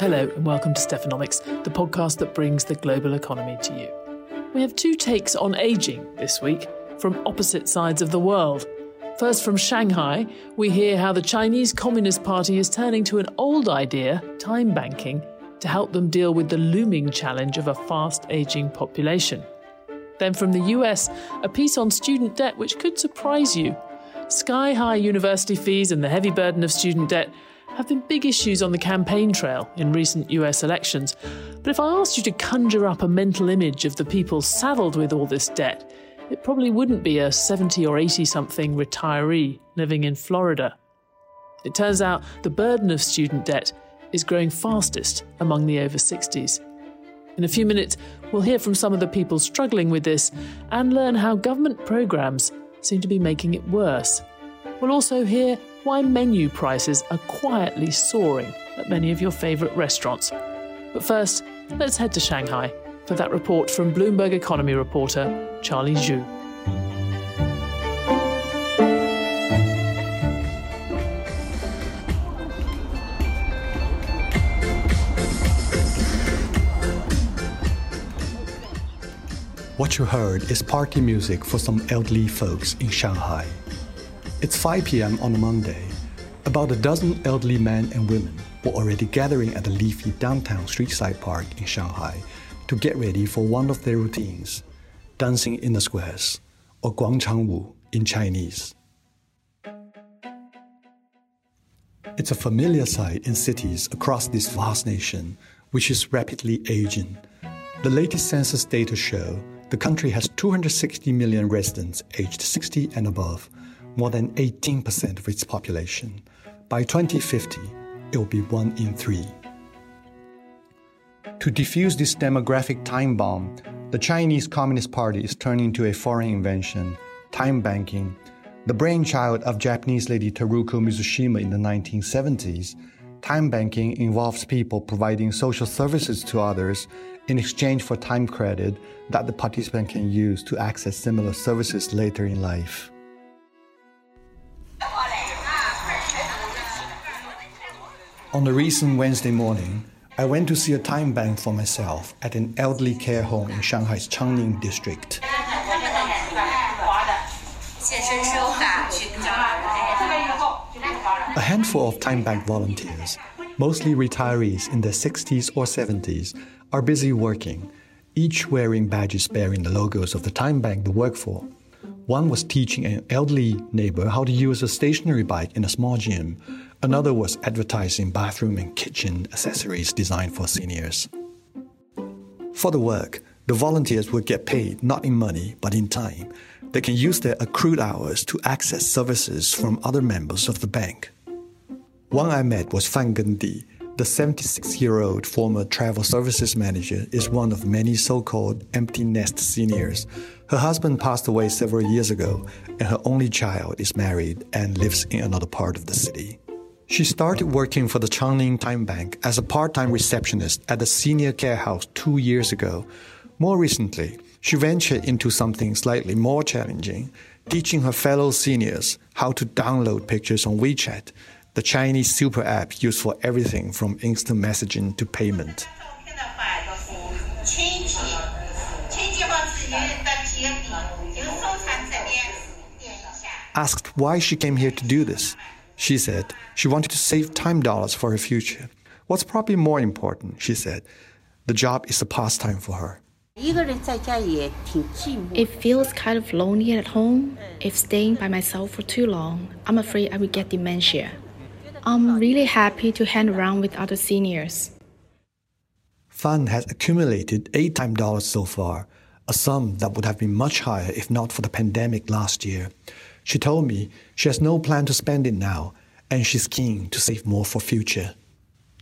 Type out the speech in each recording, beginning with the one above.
Hello, and welcome to Stephanomics, the podcast that brings the global economy to you. We have two takes on ageing this week from opposite sides of the world. First, from Shanghai, we hear how the Chinese Communist Party is turning to an old idea, time banking, to help them deal with the looming challenge of a fast aging population. Then, from the US, a piece on student debt which could surprise you. Sky high university fees and the heavy burden of student debt have been big issues on the campaign trail in recent US elections. But if I asked you to conjure up a mental image of the people saddled with all this debt, it probably wouldn't be a 70 or 80 something retiree living in Florida. It turns out the burden of student debt is growing fastest among the over 60s. In a few minutes, we'll hear from some of the people struggling with this and learn how government programmes seem to be making it worse. We'll also hear why menu prices are quietly soaring at many of your favourite restaurants. But first, let's head to Shanghai for that report from Bloomberg economy reporter Charlie Zhu. What you heard is party music for some elderly folks in Shanghai. It's 5 p.m. on a Monday. About a dozen elderly men and women were already gathering at the leafy downtown streetside park in Shanghai to get ready for one of their routines dancing in the squares, or Guangchangwu in Chinese. It's a familiar sight in cities across this vast nation, which is rapidly aging. The latest census data show the country has 260 million residents aged 60 and above more than 18% of its population. By 2050, it will be one in three. To defuse this demographic time bomb, the Chinese Communist Party is turning to a foreign invention, time banking. The brainchild of Japanese lady Teruko Mizushima in the 1970s, time banking involves people providing social services to others in exchange for time credit that the participant can use to access similar services later in life. On a recent Wednesday morning, I went to see a time bank for myself at an elderly care home in Shanghai's Changning district. A handful of time bank volunteers, mostly retirees in their 60s or 70s, are busy working, each wearing badges bearing the logos of the time bank they work for. One was teaching an elderly neighbor how to use a stationary bike in a small gym, Another was advertising bathroom and kitchen accessories designed for seniors. For the work, the volunteers would get paid not in money but in time. They can use their accrued hours to access services from other members of the bank. One I met was Fan Gendi. The 76 year old former travel services manager is one of many so called empty nest seniors. Her husband passed away several years ago, and her only child is married and lives in another part of the city. She started working for the Changning Time Bank as a part time receptionist at a senior care house two years ago. More recently, she ventured into something slightly more challenging, teaching her fellow seniors how to download pictures on WeChat, the Chinese super app used for everything from instant messaging to payment. Asked why she came here to do this, she said she wanted to save time dollars for her future. What's probably more important, she said, the job is a pastime for her. It feels kind of lonely at home. If staying by myself for too long, I'm afraid I will get dementia. I'm really happy to hang around with other seniors. Fan has accumulated eight time dollars so far, a sum that would have been much higher if not for the pandemic last year. She told me she has no plan to spend it now, and she's keen to save more for future.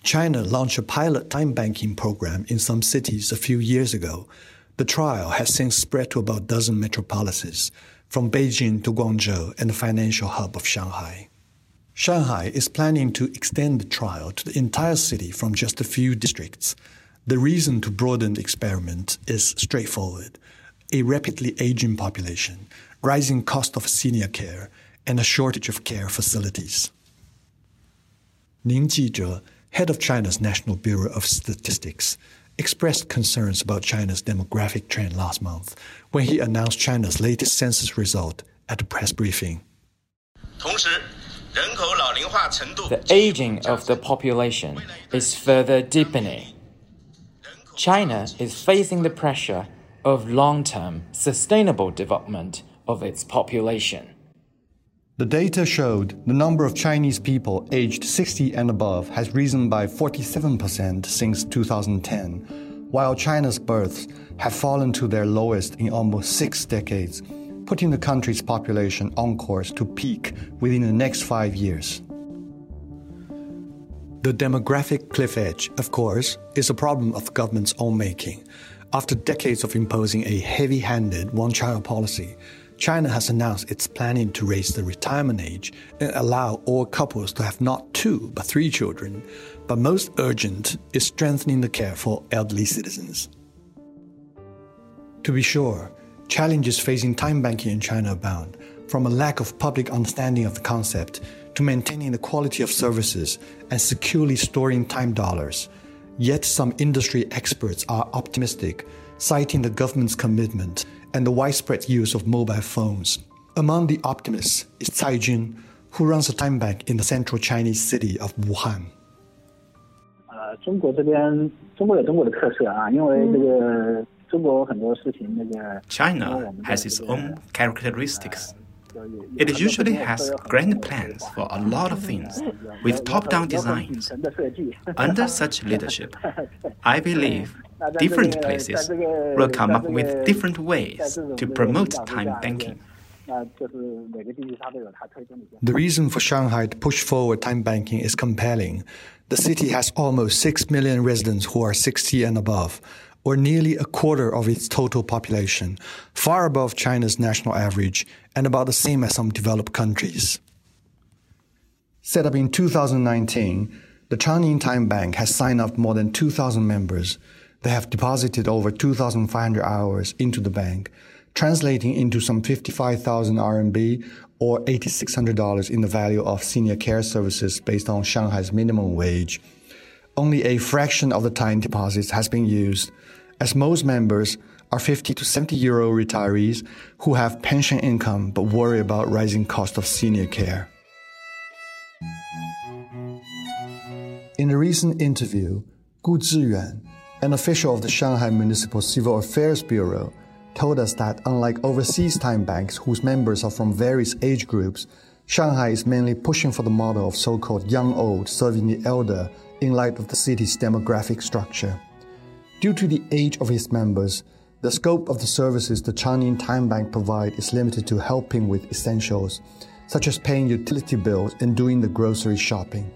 China launched a pilot time banking program in some cities a few years ago. The trial has since spread to about a dozen metropolises, from Beijing to Guangzhou and the financial hub of Shanghai. Shanghai is planning to extend the trial to the entire city from just a few districts. The reason to broaden the experiment is straightforward a rapidly aging population, rising cost of senior care, and a shortage of care facilities. Ning Jizhe, head of China's National Bureau of Statistics, expressed concerns about China's demographic trend last month when he announced China's latest census result at a press briefing. The aging of the population is further deepening. China is facing the pressure of long term sustainable development of its population. The data showed the number of Chinese people aged 60 and above has risen by 47% since 2010, while China's births have fallen to their lowest in almost six decades, putting the country's population on course to peak within the next five years. The demographic cliff edge, of course, is a problem of the government's own making. After decades of imposing a heavy handed one child policy, China has announced it's planning to raise the retirement age and allow all couples to have not two but three children. But most urgent is strengthening the care for elderly citizens. To be sure, challenges facing time banking in China abound, from a lack of public understanding of the concept to maintaining the quality of services and securely storing time dollars. Yet some industry experts are optimistic, citing the government's commitment and the widespread use of mobile phones. Among the optimists is Cai Jun, who runs a time bank in the central Chinese city of Wuhan. Uh, China has its own characteristics. It usually has grand plans for a lot of things with top down designs. Under such leadership, I believe different places will come up with different ways to promote time banking. The reason for Shanghai to push forward time banking is compelling. The city has almost 6 million residents who are 60 and above, or nearly a quarter of its total population, far above China's national average and about the same as some developed countries. Set up in 2019, the Changning Time Bank has signed up more than 2,000 members. They have deposited over 2,500 hours into the bank, translating into some 55,000 RMB or $8,600 in the value of senior care services based on Shanghai's minimum wage. Only a fraction of the time deposits has been used as most members are 50 to 70 year old retirees who have pension income but worry about rising cost of senior care. In a recent interview, Gu Ziyuan, an official of the Shanghai Municipal Civil Affairs Bureau, told us that unlike overseas time banks whose members are from various age groups, Shanghai is mainly pushing for the model of so called young old serving the elder in light of the city's demographic structure. Due to the age of its members, the scope of the services the Changning Time Bank provide is limited to helping with essentials, such as paying utility bills and doing the grocery shopping.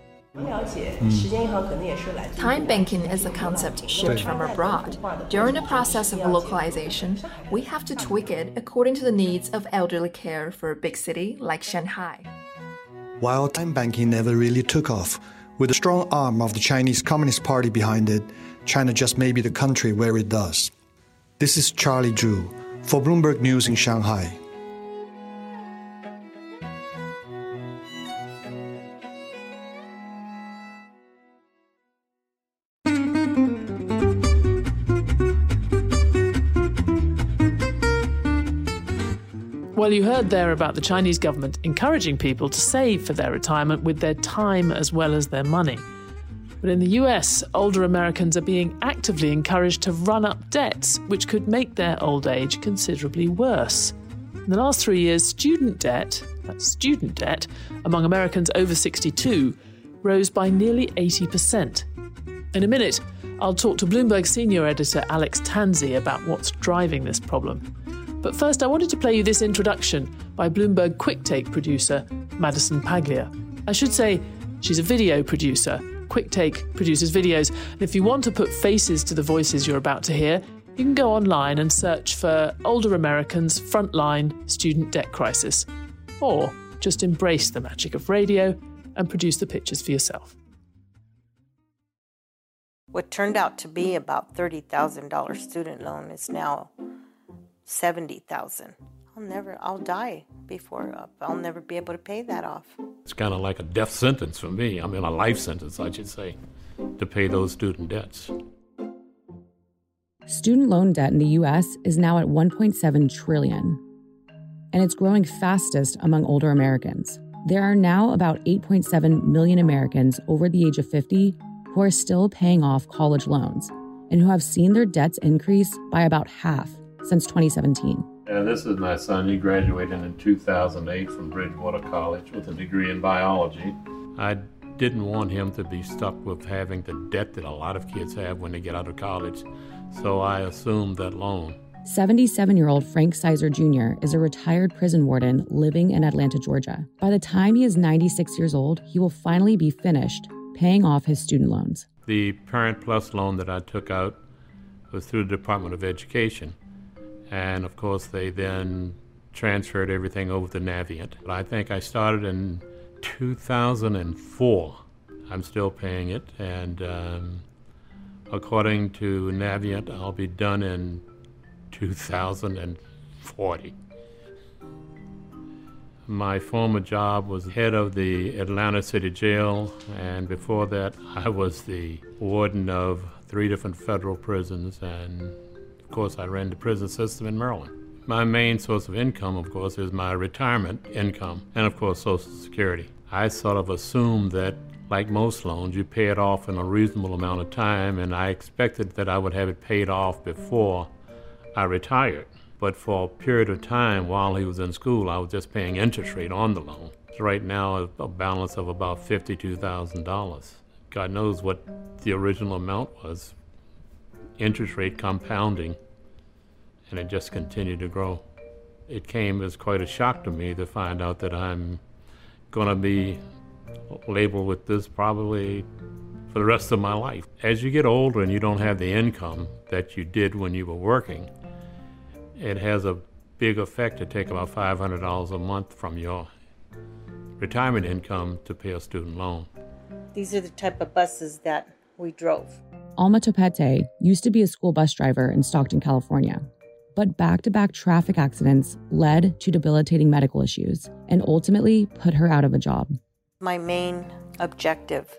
Time banking is a concept shipped from abroad. During the process of localization, we have to tweak it according to the needs of elderly care for a big city like Shanghai. While time banking never really took off, with the strong arm of the Chinese Communist Party behind it, China just may be the country where it does. This is Charlie Zhu for Bloomberg News in Shanghai. Well, you heard there about the Chinese government encouraging people to save for their retirement with their time as well as their money. But in the US, older Americans are being actively encouraged to run up debts, which could make their old age considerably worse. In the last three years, student debt, that's student debt, among Americans over 62 rose by nearly 80%. In a minute, I'll talk to Bloomberg senior editor Alex Tanzi about what's driving this problem. But first, I wanted to play you this introduction by Bloomberg Quicktake producer Madison Paglia. I should say, she's a video producer QuickTake produces videos. And if you want to put faces to the voices you're about to hear, you can go online and search for Older Americans Frontline Student Debt Crisis. Or just embrace the magic of radio and produce the pictures for yourself. What turned out to be about $30,000 student loan is now 70,000. I'll never, I'll die before, uh, I'll never be able to pay that off. It's kind of like a death sentence for me. I mean, a life sentence, I should say. to pay those student debts. Student loan debt in the US is now at 1.7 trillion, and it's growing fastest among older Americans. There are now about 8.7 million Americans over the age of 50 who are still paying off college loans and who have seen their debts increase by about half since 2017. And this is my son. He graduated in 2008 from Bridgewater College with a degree in biology. I didn't want him to be stuck with having the debt that a lot of kids have when they get out of college, so I assumed that loan. 77 year old Frank Sizer Jr. is a retired prison warden living in Atlanta, Georgia. By the time he is 96 years old, he will finally be finished paying off his student loans. The Parent Plus loan that I took out was through the Department of Education. And of course, they then transferred everything over to Navient. I think I started in 2004. I'm still paying it, and um, according to Navient, I'll be done in 2040. My former job was head of the Atlanta City Jail, and before that, I was the warden of three different federal prisons, and of course, I ran the prison system in Maryland. My main source of income, of course, is my retirement income, and of course, Social Security. I sort of assumed that, like most loans, you pay it off in a reasonable amount of time, and I expected that I would have it paid off before I retired. But for a period of time while he was in school, I was just paying interest rate on the loan. So right now, a balance of about $52,000. God knows what the original amount was. Interest rate compounding, and it just continued to grow. It came as quite a shock to me to find out that I'm going to be labeled with this probably for the rest of my life. As you get older and you don't have the income that you did when you were working, it has a big effect to take about $500 a month from your retirement income to pay a student loan. These are the type of buses that we drove. Alma Topete used to be a school bus driver in Stockton, California. But back to back traffic accidents led to debilitating medical issues and ultimately put her out of a job. My main objective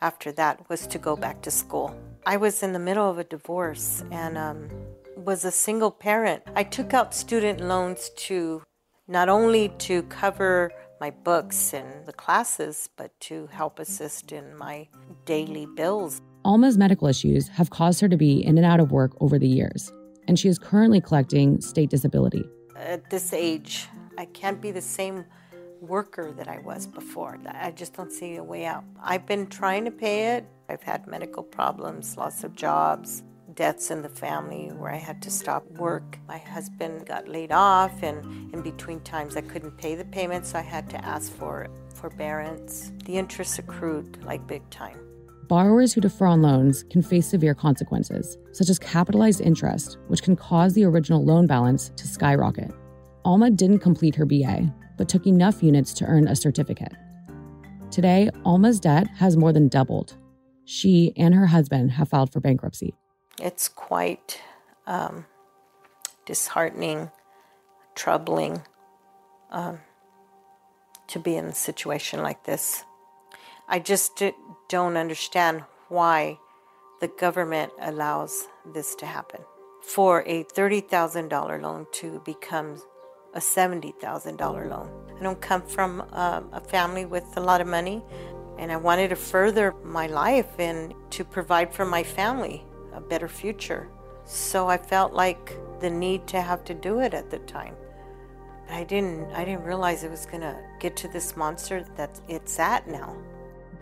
after that was to go back to school. I was in the middle of a divorce and um, was a single parent. I took out student loans to not only to cover my books and the classes, but to help assist in my daily bills. Alma's medical issues have caused her to be in and out of work over the years, and she is currently collecting state disability. At this age, I can't be the same worker that I was before. I just don't see a way out. I've been trying to pay it. I've had medical problems, loss of jobs, deaths in the family where I had to stop work. My husband got laid off, and in between times I couldn't pay the payments, so I had to ask for forbearance. The interest accrued like big time. Borrowers who defer on loans can face severe consequences, such as capitalized interest, which can cause the original loan balance to skyrocket. Alma didn't complete her BA, but took enough units to earn a certificate. Today, Alma's debt has more than doubled. She and her husband have filed for bankruptcy. It's quite um, disheartening, troubling um, to be in a situation like this. I just don't understand why the government allows this to happen. For a $30,000 loan to become a $70,000 loan. I don't come from um, a family with a lot of money, and I wanted to further my life and to provide for my family a better future. So I felt like the need to have to do it at the time. I didn't I didn't realize it was going to get to this monster that it's at now.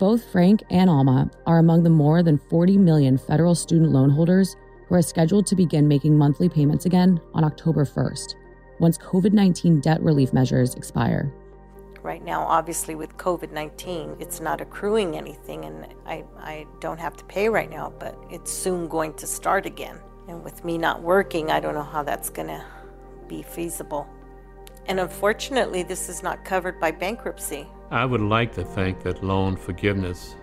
Both Frank and Alma are among the more than 40 million federal student loan holders who are scheduled to begin making monthly payments again on October 1st, once COVID 19 debt relief measures expire. Right now, obviously, with COVID 19, it's not accruing anything, and I, I don't have to pay right now, but it's soon going to start again. And with me not working, I don't know how that's going to be feasible. And unfortunately, this is not covered by bankruptcy. I would like to think that loan forgiveness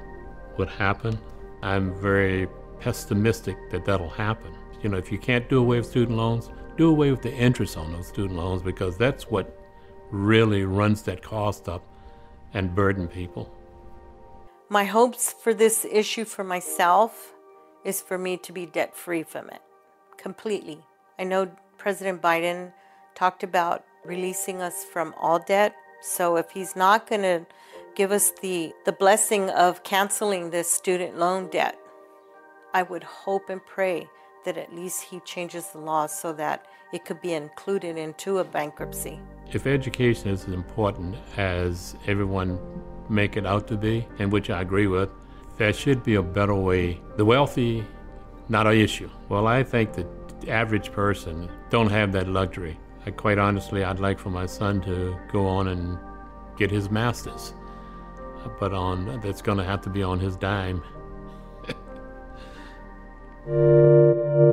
would happen. I'm very pessimistic that that'll happen. You know, if you can't do away with student loans, do away with the interest on those student loans because that's what really runs that cost up and burden people. My hopes for this issue for myself is for me to be debt free from it completely. I know President Biden talked about releasing us from all debt. So if he's not going to give us the, the blessing of canceling this student loan debt, I would hope and pray that at least he changes the law so that it could be included into a bankruptcy. If education is as important as everyone make it out to be, and which I agree with, there should be a better way. The wealthy, not an issue. Well, I think the average person don't have that luxury. I, quite honestly, I'd like for my son to go on and get his master's, but on that's going to have to be on his dime.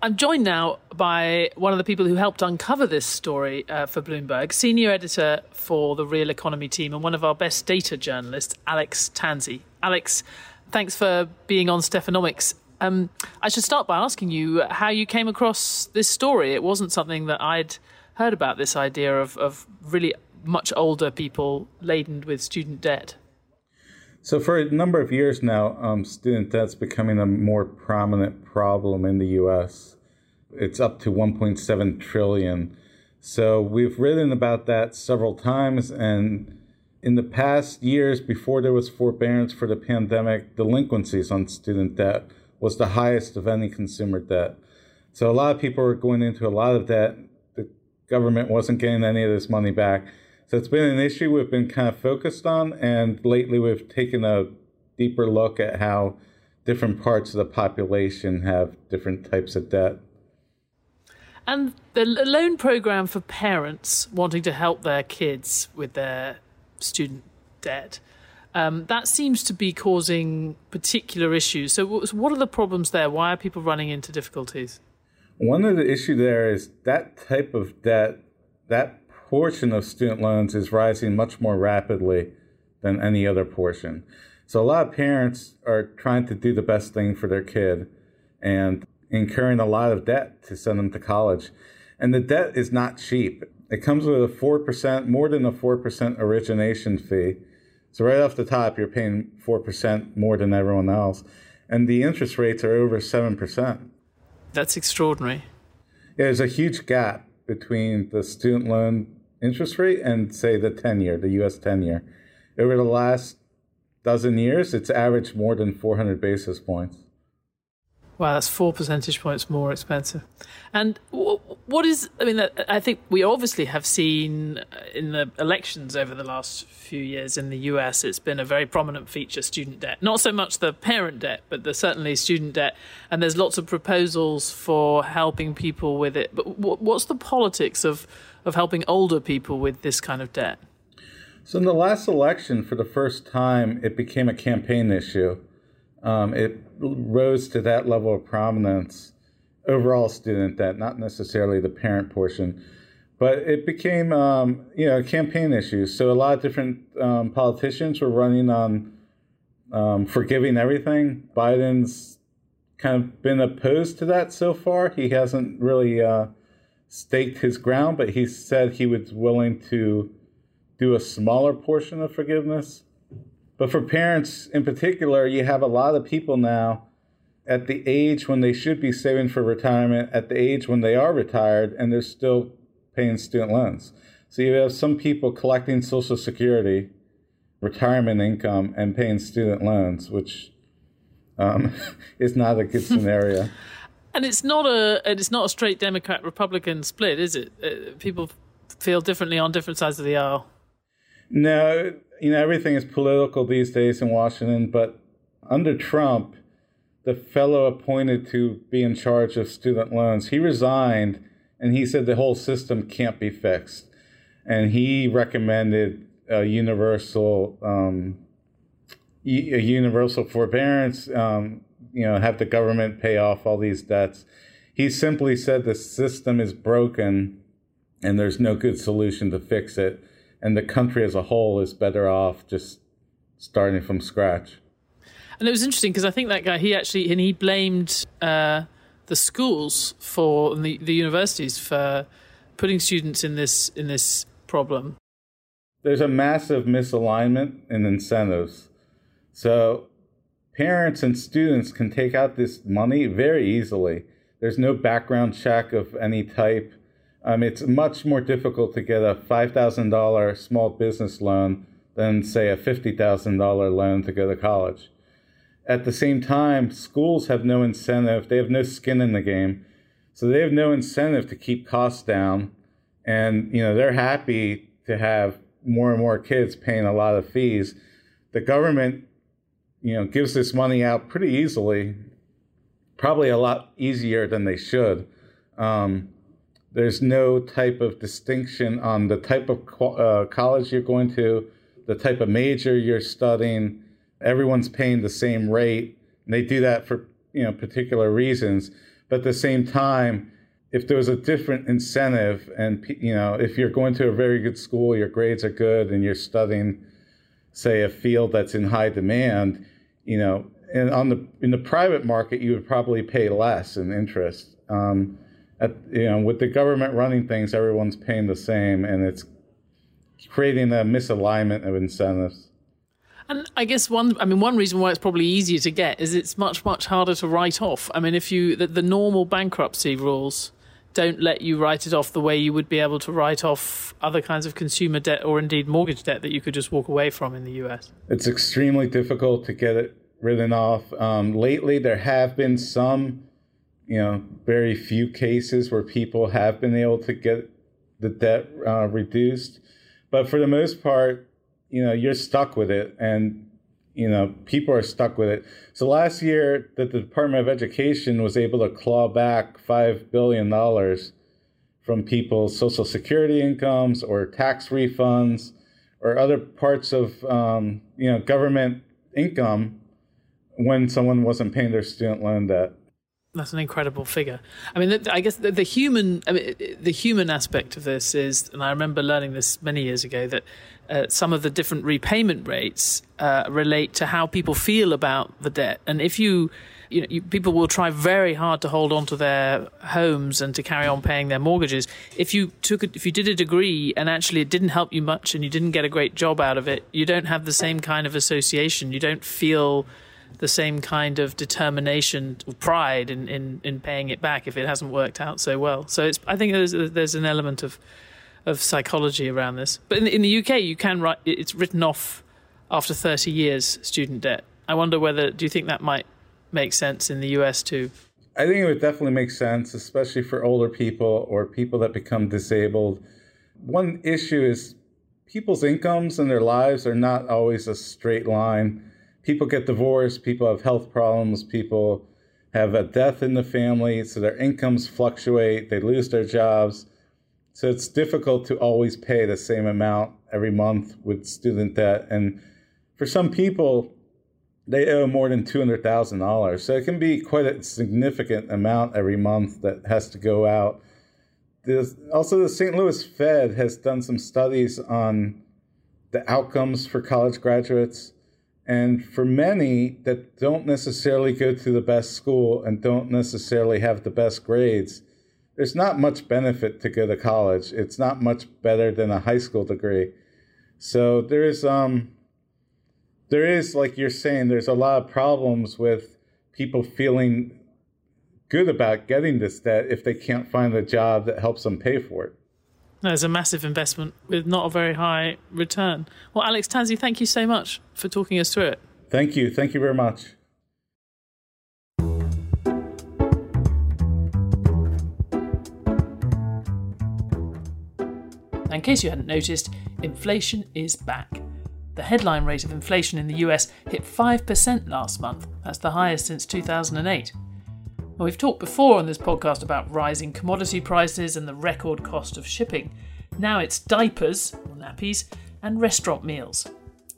I'm joined now by one of the people who helped uncover this story uh, for Bloomberg, senior editor for the Real Economy team, and one of our best data journalists, Alex Tanzi. Alex, thanks for being on Stephanomics. Um, I should start by asking you how you came across this story. It wasn't something that I'd heard about, this idea of, of really much older people laden with student debt. So, for a number of years now, um, student debt's becoming a more prominent problem in the U.S. It's up to 1.7 trillion. So, we've written about that several times, and in the past years, before there was forbearance for the pandemic, delinquencies on student debt was the highest of any consumer debt. So, a lot of people were going into a lot of debt. The government wasn't getting any of this money back. So it's been an issue we've been kind of focused on, and lately we've taken a deeper look at how different parts of the population have different types of debt. And the loan program for parents wanting to help their kids with their student debt. Um, that seems to be causing particular issues. So, what are the problems there? Why are people running into difficulties? One of the issues there is that type of debt, that portion of student loans is rising much more rapidly than any other portion. So a lot of parents are trying to do the best thing for their kid and incurring a lot of debt to send them to college. And the debt is not cheap. It comes with a 4%, more than a 4% origination fee. So right off the top, you're paying 4% more than everyone else. And the interest rates are over 7%. That's extraordinary. Yeah, there's a huge gap between the student loan interest rate and say the 10 year, the US 10 year. Over the last dozen years, it's averaged more than 400 basis points. Wow, that's four percentage points more expensive. And what is, I mean, I think we obviously have seen uh, in the elections over the last few years in the US, it's been a very prominent feature student debt. Not so much the parent debt, but the, certainly student debt. And there's lots of proposals for helping people with it. But what's the politics of, of helping older people with this kind of debt? So, in the last election, for the first time, it became a campaign issue. Um, it rose to that level of prominence, overall student debt, not necessarily the parent portion, but it became um, you know a campaign issue. So a lot of different um, politicians were running on um, forgiving everything. Biden's kind of been opposed to that so far. He hasn't really uh, staked his ground, but he said he was willing to do a smaller portion of forgiveness. But for parents in particular, you have a lot of people now at the age when they should be saving for retirement, at the age when they are retired, and they're still paying student loans. So you have some people collecting Social Security, retirement income, and paying student loans, which um, is not a good scenario. and it's not a and it's not a straight Democrat Republican split, is it? Uh, people feel differently on different sides of the aisle. No, you know, everything is political these days in Washington, but under Trump, the fellow appointed to be in charge of student loans, he resigned and he said the whole system can't be fixed. And he recommended a universal, um, a universal forbearance, um, you know, have the government pay off all these debts. He simply said the system is broken and there's no good solution to fix it and the country as a whole is better off just starting from scratch. And it was interesting because I think that guy he actually and he blamed uh, the schools for the, the universities for putting students in this in this problem. there's a massive misalignment in incentives. So parents and students can take out this money very easily. There's no background check of any type. Um, it's much more difficult to get a $5,000 small business loan than, say, a $50,000 loan to go to college. At the same time, schools have no incentive, they have no skin in the game. So they have no incentive to keep costs down. And, you know, they're happy to have more and more kids paying a lot of fees. The government, you know, gives this money out pretty easily, probably a lot easier than they should. Um, there's no type of distinction on the type of uh, college you're going to, the type of major you're studying. Everyone's paying the same rate. And they do that for you know particular reasons. But at the same time, if there was a different incentive, and you know, if you're going to a very good school, your grades are good, and you're studying, say, a field that's in high demand, you know, and on the in the private market, you would probably pay less in interest. Um, at, you know, with the government running things, everyone's paying the same, and it's creating a misalignment of incentives. And I guess one, I mean, one reason why it's probably easier to get is it's much, much harder to write off. I mean, if you, the, the normal bankruptcy rules don't let you write it off the way you would be able to write off other kinds of consumer debt or indeed mortgage debt that you could just walk away from in the US. It's extremely difficult to get it written off. Um, lately, there have been some you know, very few cases where people have been able to get the debt uh, reduced. But for the most part, you know, you're stuck with it and, you know, people are stuck with it. So last year, the, the Department of Education was able to claw back $5 billion from people's Social Security incomes or tax refunds or other parts of, um, you know, government income when someone wasn't paying their student loan debt. That's an incredible figure. I mean, I guess the, the, human, I mean, the human aspect of this is, and I remember learning this many years ago that uh, some of the different repayment rates uh, relate to how people feel about the debt, and if you, you know, you, people will try very hard to hold on to their homes and to carry on paying their mortgages. If you took, a, if you did a degree and actually it didn't help you much, and you didn't get a great job out of it, you don't have the same kind of association. You don't feel the same kind of determination or pride in, in, in paying it back if it hasn't worked out so well. So it's I think there's there's an element of of psychology around this. But in, in the UK, you can write it's written off after 30 years student debt. I wonder whether do you think that might make sense in the US too? I think it would definitely make sense, especially for older people or people that become disabled. One issue is people's incomes and their lives are not always a straight line people get divorced, people have health problems, people have a death in the family, so their incomes fluctuate, they lose their jobs. So it's difficult to always pay the same amount every month with student debt. And for some people, they owe more than $200,000. So it can be quite a significant amount every month that has to go out. There's also, the St. Louis Fed has done some studies on the outcomes for college graduates and for many that don't necessarily go to the best school and don't necessarily have the best grades, there's not much benefit to go to college. It's not much better than a high school degree. So there is um there is like you're saying there's a lot of problems with people feeling good about getting this debt if they can't find a job that helps them pay for it. There's a massive investment with not a very high return. Well, Alex Tanzi, thank you so much for talking us through it. Thank you. Thank you very much. In case you hadn't noticed, inflation is back. The headline rate of inflation in the US hit 5% last month. That's the highest since 2008. We've talked before on this podcast about rising commodity prices and the record cost of shipping. Now it's diapers, or nappies, and restaurant meals.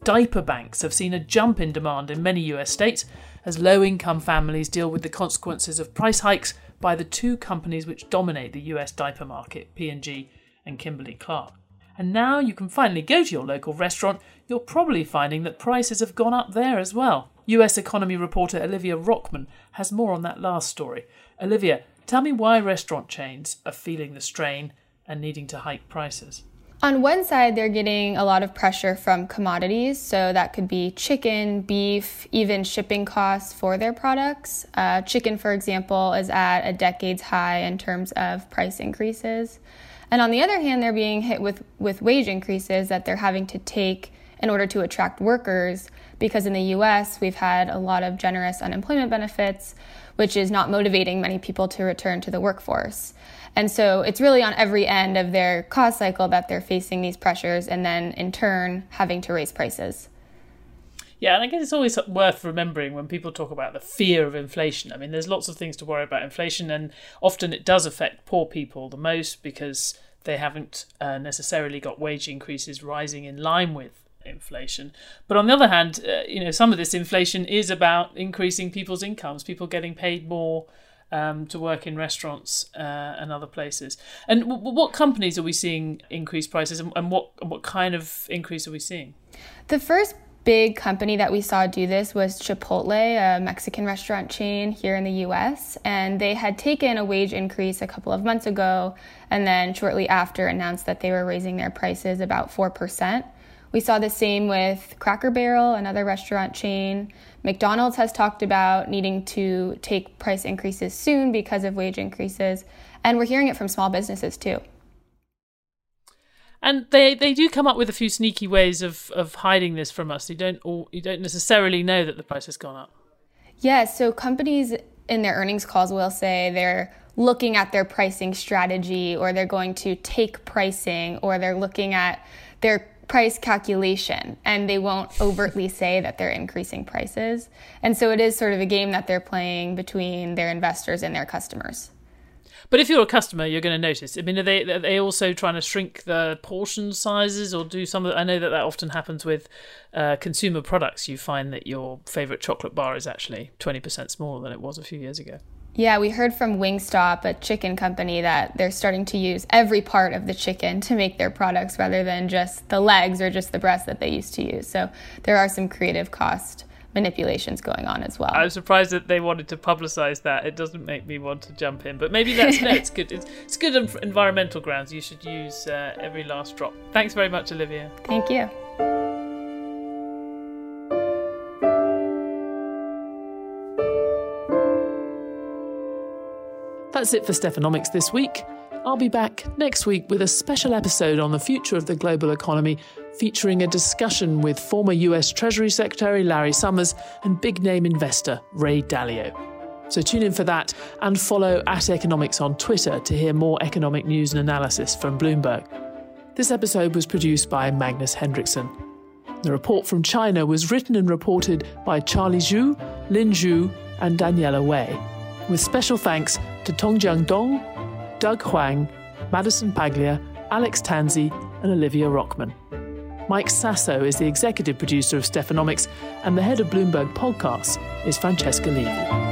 Diaper banks have seen a jump in demand in many US states as low income families deal with the consequences of price hikes by the two companies which dominate the US diaper market, P&G and Kimberly Clark. And now you can finally go to your local restaurant, you're probably finding that prices have gone up there as well. US economy reporter Olivia Rockeman has more on that last story. Olivia, tell me why restaurant chains are feeling the strain and needing to hike prices. On one side, they're getting a lot of pressure from commodities. So that could be chicken, beef, even shipping costs for their products. Uh, chicken, for example, is at a decade's high in terms of price increases. And on the other hand, they're being hit with, with wage increases that they're having to take in order to attract workers. Because in the US, we've had a lot of generous unemployment benefits, which is not motivating many people to return to the workforce. And so it's really on every end of their cost cycle that they're facing these pressures and then in turn having to raise prices. Yeah, and I guess it's always worth remembering when people talk about the fear of inflation. I mean, there's lots of things to worry about inflation, and often it does affect poor people the most because they haven't uh, necessarily got wage increases rising in line with inflation. But on the other hand, uh, you know, some of this inflation is about increasing people's incomes, people getting paid more um, to work in restaurants uh, and other places. And w- what companies are we seeing increase prices, and, and what what kind of increase are we seeing? The first big company that we saw do this was Chipotle, a Mexican restaurant chain here in the US. And they had taken a wage increase a couple of months ago and then shortly after announced that they were raising their prices about 4%. We saw the same with Cracker Barrel, another restaurant chain. McDonald's has talked about needing to take price increases soon because of wage increases, and we're hearing it from small businesses too. And they, they do come up with a few sneaky ways of, of hiding this from us. You don't all, you don't necessarily know that the price has gone up. Yeah, so companies in their earnings calls will say they're looking at their pricing strategy or they're going to take pricing or they're looking at their price calculation and they won't overtly say that they're increasing prices. And so it is sort of a game that they're playing between their investors and their customers. But if you're a customer, you're going to notice. I mean, are they are they also trying to shrink the portion sizes or do some of? I know that that often happens with uh, consumer products. You find that your favorite chocolate bar is actually twenty percent smaller than it was a few years ago. Yeah, we heard from Wingstop, a chicken company, that they're starting to use every part of the chicken to make their products rather than just the legs or just the breast that they used to use. So there are some creative cost manipulations going on as well. I'm surprised that they wanted to publicize that. It doesn't make me want to jump in, but maybe that's no, it's good. It's, it's good on environmental grounds. You should use uh, every last drop. Thanks very much, Olivia. Thank you. That's it for Stephanomics this week. I'll be back next week with a special episode on the future of the global economy, featuring a discussion with former US Treasury Secretary Larry Summers and big name investor Ray Dalio. So tune in for that and follow at Economics on Twitter to hear more economic news and analysis from Bloomberg. This episode was produced by Magnus Hendrickson. The report from China was written and reported by Charlie Zhu, Lin Zhu, and Daniela Wei with special thanks to Tongjiang Dong, Doug Huang, Madison Paglia, Alex Tanzi, and Olivia Rockeman. Mike Sasso is the executive producer of Stephanomics, and the head of Bloomberg Podcasts is Francesca Levy.